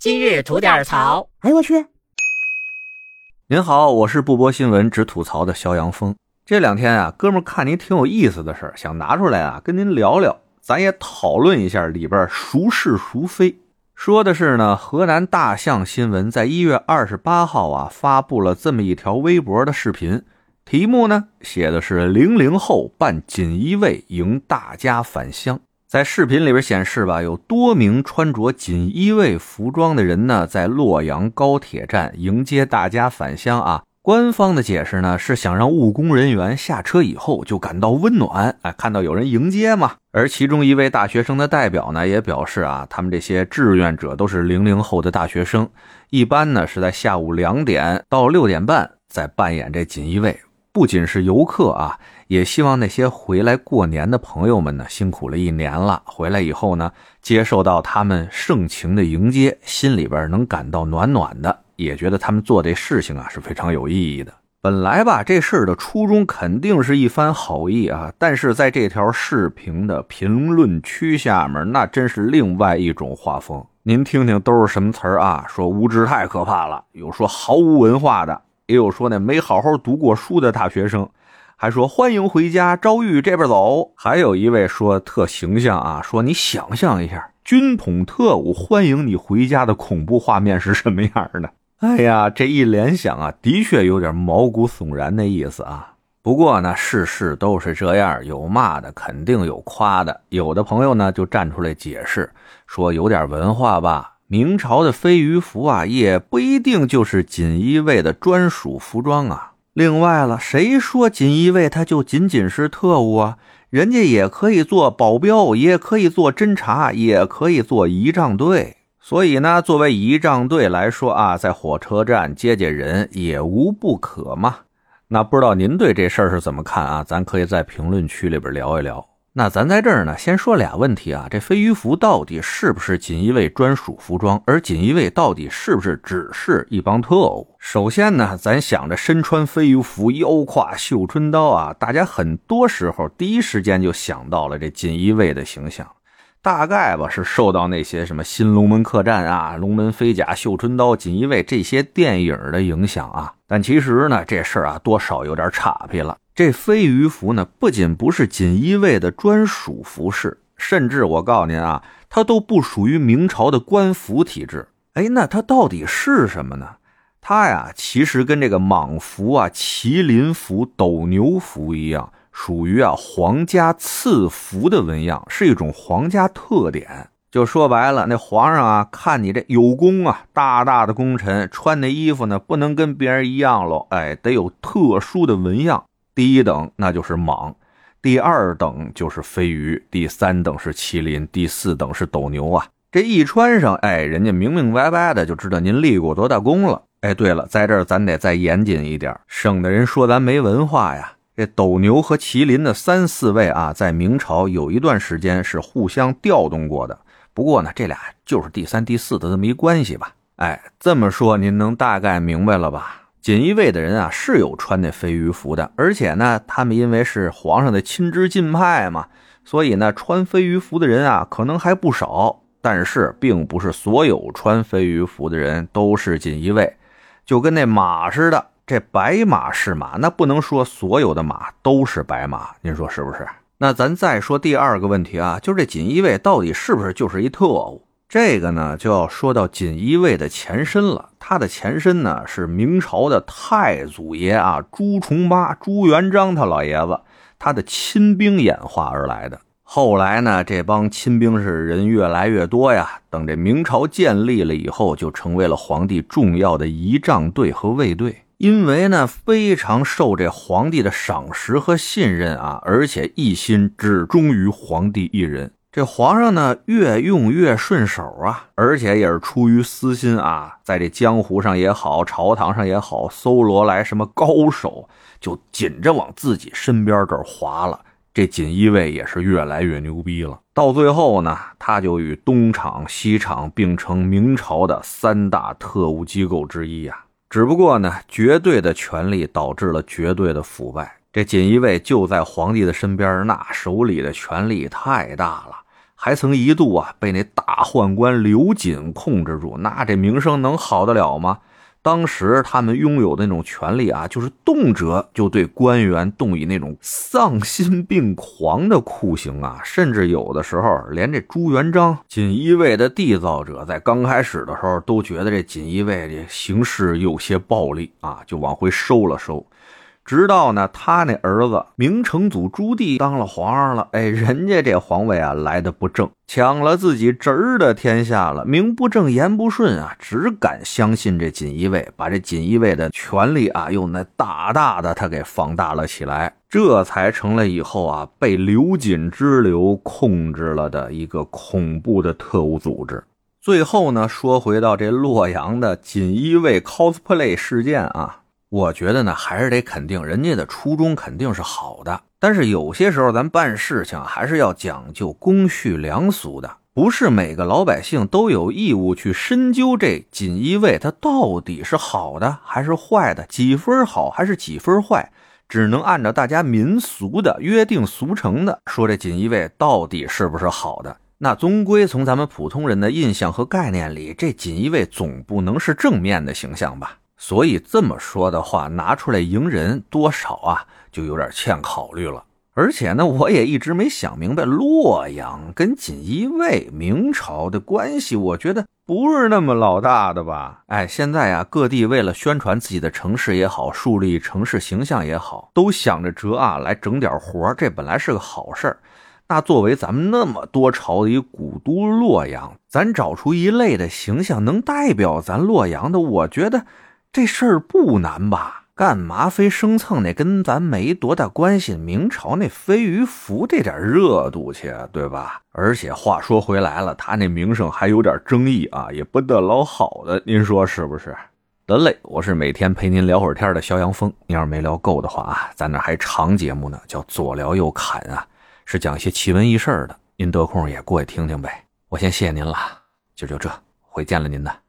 今日吐点槽。哎呦我去！您好，我是不播新闻只吐槽的肖阳峰。这两天啊，哥们看您挺有意思的事儿，想拿出来啊跟您聊聊，咱也讨论一下里边孰是孰非。说的是呢，河南大象新闻在一月二十八号啊发布了这么一条微博的视频，题目呢写的是“零零后扮锦衣卫迎大家返乡”。在视频里边显示吧，有多名穿着锦衣卫服装的人呢，在洛阳高铁站迎接大家返乡啊。官方的解释呢，是想让务工人员下车以后就感到温暖，哎，看到有人迎接嘛。而其中一位大学生的代表呢，也表示啊，他们这些志愿者都是零零后的大学生，一般呢是在下午两点到六点半在扮演这锦衣卫。不仅是游客啊，也希望那些回来过年的朋友们呢，辛苦了一年了，回来以后呢，接受到他们盛情的迎接，心里边能感到暖暖的，也觉得他们做这事情啊是非常有意义的。本来吧，这事儿的初衷肯定是一番好意啊，但是在这条视频的评论区下面，那真是另外一种画风。您听听都是什么词儿啊？说无知太可怕了，有说毫无文化的。也有说呢，没好好读过书的大学生，还说欢迎回家，朝玉这边走。还有一位说特形象啊，说你想象一下，军统特务欢迎你回家的恐怖画面是什么样的？哎呀，这一联想啊，的确有点毛骨悚然的意思啊。不过呢，事事都是这样，有骂的，肯定有夸的。有的朋友呢就站出来解释，说有点文化吧。明朝的飞鱼服啊，也不一定就是锦衣卫的专属服装啊。另外了，谁说锦衣卫他就仅仅是特务啊？人家也可以做保镖，也可以做侦察，也可以做仪仗队。所以呢，作为仪仗队来说啊，在火车站接接人也无不可嘛。那不知道您对这事儿是怎么看啊？咱可以在评论区里边聊一聊。那咱在这儿呢，先说俩问题啊，这飞鱼服到底是不是锦衣卫专属服装？而锦衣卫到底是不是只是一帮特务？首先呢，咱想着身穿飞鱼服，腰挎绣春刀啊，大家很多时候第一时间就想到了这锦衣卫的形象。大概吧，是受到那些什么《新龙门客栈》啊、《龙门飞甲》、《绣春刀》、《锦衣卫》这些电影的影响啊。但其实呢，这事儿啊，多少有点岔劈了。这飞鱼服呢，不仅不是锦衣卫的专属服饰，甚至我告诉您啊，它都不属于明朝的官服体制。哎，那它到底是什么呢？它呀，其实跟这个蟒服啊、麒麟服、斗牛服一样。属于啊皇家赐服的纹样，是一种皇家特点。就说白了，那皇上啊，看你这有功啊，大大的功臣穿的衣服呢，不能跟别人一样喽，哎，得有特殊的纹样。第一等那就是蟒，第二等就是飞鱼，第三等是麒麟，第四等是斗牛啊。这一穿上，哎，人家明明白白的就知道您立过多大功了。哎，对了，在这儿咱得再严谨一点，省得人说咱没文化呀。这斗牛和麒麟的三四位啊，在明朝有一段时间是互相调动过的。不过呢，这俩就是第三、第四的这么一关系吧。哎，这么说您能大概明白了吧？锦衣卫的人啊是有穿那飞鱼服的，而且呢，他们因为是皇上的亲支近派嘛，所以呢，穿飞鱼服的人啊可能还不少。但是，并不是所有穿飞鱼服的人都是锦衣卫，就跟那马似的。这白马是马，那不能说所有的马都是白马，您说是不是？那咱再说第二个问题啊，就是这锦衣卫到底是不是就是一特务？这个呢，就要说到锦衣卫的前身了。它的前身呢，是明朝的太祖爷啊，朱重八、朱元璋他老爷子，他的亲兵演化而来的。后来呢，这帮亲兵是人越来越多呀。等这明朝建立了以后，就成为了皇帝重要的仪仗队和卫队。因为呢，非常受这皇帝的赏识和信任啊，而且一心只忠于皇帝一人。这皇上呢，越用越顺手啊，而且也是出于私心啊，在这江湖上也好，朝堂上也好，搜罗来什么高手，就紧着往自己身边这儿划了。这锦衣卫也是越来越牛逼了。到最后呢，他就与东厂、西厂并称明朝的三大特务机构之一呀。只不过呢，绝对的权力导致了绝对的腐败。这锦衣卫就在皇帝的身边，那手里的权力太大了，还曾一度啊被那大宦官刘瑾控制住，那这名声能好得了吗？当时他们拥有的那种权利啊，就是动辄就对官员动以那种丧心病狂的酷刑啊，甚至有的时候连这朱元璋锦衣卫的缔造者，在刚开始的时候都觉得这锦衣卫这行事有些暴力啊，就往回收了收。直到呢，他那儿子明成祖朱棣当了皇上了，哎，人家这皇位啊来的不正，抢了自己侄儿的天下了，名不正言不顺啊，只敢相信这锦衣卫，把这锦衣卫的权力啊又那大大的他给放大了起来，这才成了以后啊被刘瑾之流控制了的一个恐怖的特务组织。最后呢，说回到这洛阳的锦衣卫 cosplay 事件啊。我觉得呢，还是得肯定人家的初衷肯定是好的，但是有些时候咱办事情还是要讲究公序良俗的，不是每个老百姓都有义务去深究这锦衣卫它到底是好的还是坏的，几分好还是几分坏，只能按照大家民俗的约定俗成的说这锦衣卫到底是不是好的。那终归从咱们普通人的印象和概念里，这锦衣卫总不能是正面的形象吧？所以这么说的话，拿出来迎人，多少啊，就有点欠考虑了。而且呢，我也一直没想明白洛阳跟锦衣卫明朝的关系，我觉得不是那么老大的吧？哎，现在啊，各地为了宣传自己的城市也好，树立城市形象也好，都想着辙啊来整点活这本来是个好事。那作为咱们那么多朝的一古都洛阳，咱找出一类的形象能代表咱洛阳的，我觉得。这事儿不难吧？干嘛非生蹭那跟咱没多大关系？明朝那飞鱼服这点热度去，对吧？而且话说回来了，他那名声还有点争议啊，也不得老好的，您说是不是？得嘞，我是每天陪您聊会儿天的肖阳峰。您要是没聊够的话啊，咱那还长节目呢，叫左聊右侃啊，是讲一些奇闻异事的。您得空也过去听听呗。我先谢谢您了，今儿就这，回见了您的。